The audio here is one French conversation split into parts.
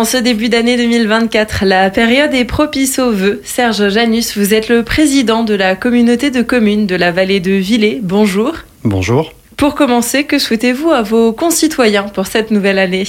En ce début d'année 2024, la période est propice aux vœux. Serge Janus, vous êtes le président de la communauté de communes de la vallée de Villers. Bonjour. Bonjour. Pour commencer, que souhaitez-vous à vos concitoyens pour cette nouvelle année?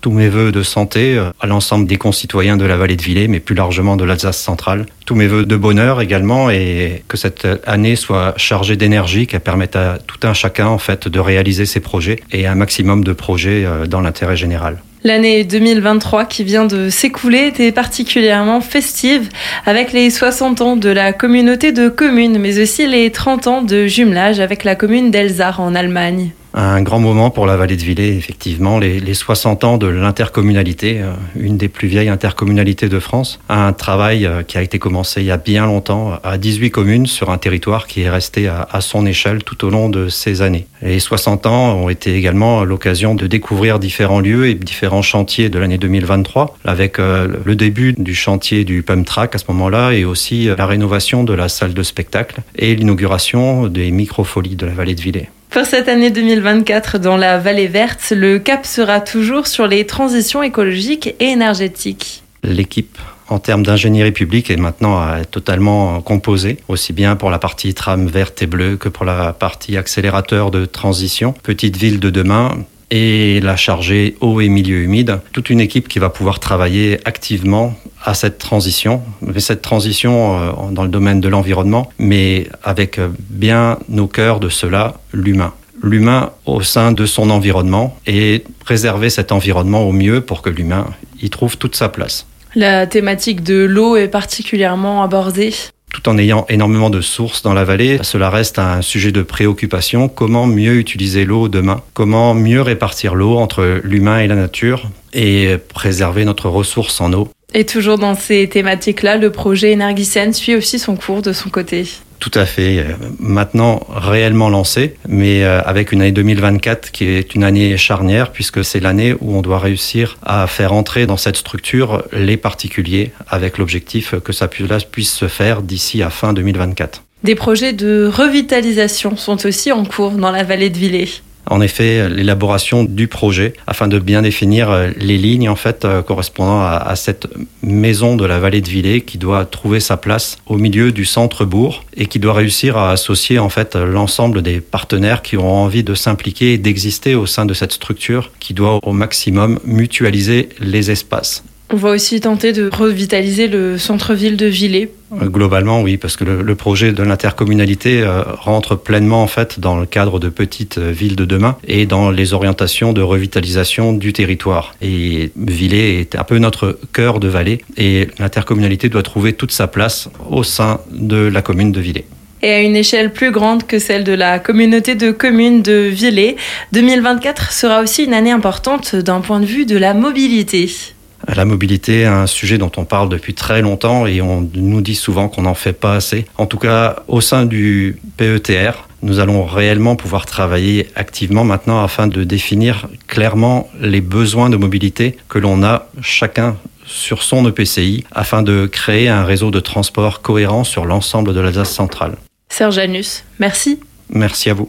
Tous mes voeux de santé euh, à l'ensemble des concitoyens de la vallée de Villers, mais plus largement de l'Alsace centrale. Tous mes voeux de bonheur également et que cette année soit chargée d'énergie, qu'elle permette à tout un chacun en fait de réaliser ses projets et un maximum de projets euh, dans l'intérêt général. L'année 2023 qui vient de s'écouler était particulièrement festive avec les 60 ans de la communauté de communes, mais aussi les 30 ans de jumelage avec la commune d'Elzar en Allemagne un grand moment pour la vallée de Villers, effectivement, les, les 60 ans de l'intercommunalité, euh, une des plus vieilles intercommunalités de France, un travail euh, qui a été commencé il y a bien longtemps à 18 communes sur un territoire qui est resté à, son échelle tout au long de ces années. Les 60 ans ont été également l'occasion de découvrir différents lieux et différents chantiers de l'année 2023, avec euh, le début du chantier du Pump Track à ce moment-là et aussi la rénovation de la salle de spectacle et l'inauguration des microfolies de la vallée de Villers. Pour cette année 2024, dans la vallée verte, le cap sera toujours sur les transitions écologiques et énergétiques. L'équipe en termes d'ingénierie publique est maintenant totalement composée, aussi bien pour la partie trame verte et bleue que pour la partie accélérateur de transition. Petite ville de demain, et la chargée eau et milieu humide. Toute une équipe qui va pouvoir travailler activement à cette transition, cette transition euh, dans le domaine de l'environnement, mais avec euh, bien au cœur de cela l'humain. L'humain au sein de son environnement et préserver cet environnement au mieux pour que l'humain y trouve toute sa place. La thématique de l'eau est particulièrement abordée tout en ayant énormément de sources dans la vallée, cela reste un sujet de préoccupation. Comment mieux utiliser l'eau demain? Comment mieux répartir l'eau entre l'humain et la nature et préserver notre ressource en eau? Et toujours dans ces thématiques-là, le projet Energisen suit aussi son cours de son côté. Tout à fait. Maintenant réellement lancé, mais euh, avec une année 2024 qui est une année charnière puisque c'est l'année où on doit réussir à faire entrer dans cette structure les particuliers avec l'objectif que ça puisse se faire d'ici à fin 2024. Des projets de revitalisation sont aussi en cours dans la vallée de Villers en effet l'élaboration du projet afin de bien définir euh, les lignes en fait euh, correspondant à, cette maison de la vallée de Villers qui doit trouver sa place au milieu du centre-bourg et qui doit réussir à associer en fait l'ensemble des partenaires qui ont envie de s'impliquer et d'exister au sein de cette structure qui doit au maximum mutualiser les espaces. On va aussi tenter de revitaliser le centre-ville de Villers. Euh, globalement, oui, parce que le, projet de l'intercommunalité euh, rentre pleinement en fait dans le cadre de petites euh, villes de demain et dans les orientations de revitalisation du territoire. Et Villers est un peu notre cœur de vallée et l'intercommunalité doit trouver toute sa place au sein de la commune de Villers et à une échelle plus grande que celle de la communauté de communes de Villers. 2024 sera aussi une année importante d'un point de vue de la mobilité. La mobilité est un sujet dont on parle depuis très longtemps et on nous dit souvent qu'on n'en fait pas assez. En tout cas, au sein du PETR, nous allons réellement pouvoir travailler activement maintenant afin de définir clairement les besoins de mobilité que l'on a chacun sur son EPCI afin de créer un réseau de transport cohérent sur l'ensemble de l'Alsace centrale. Serge Janus, merci. Merci à vous.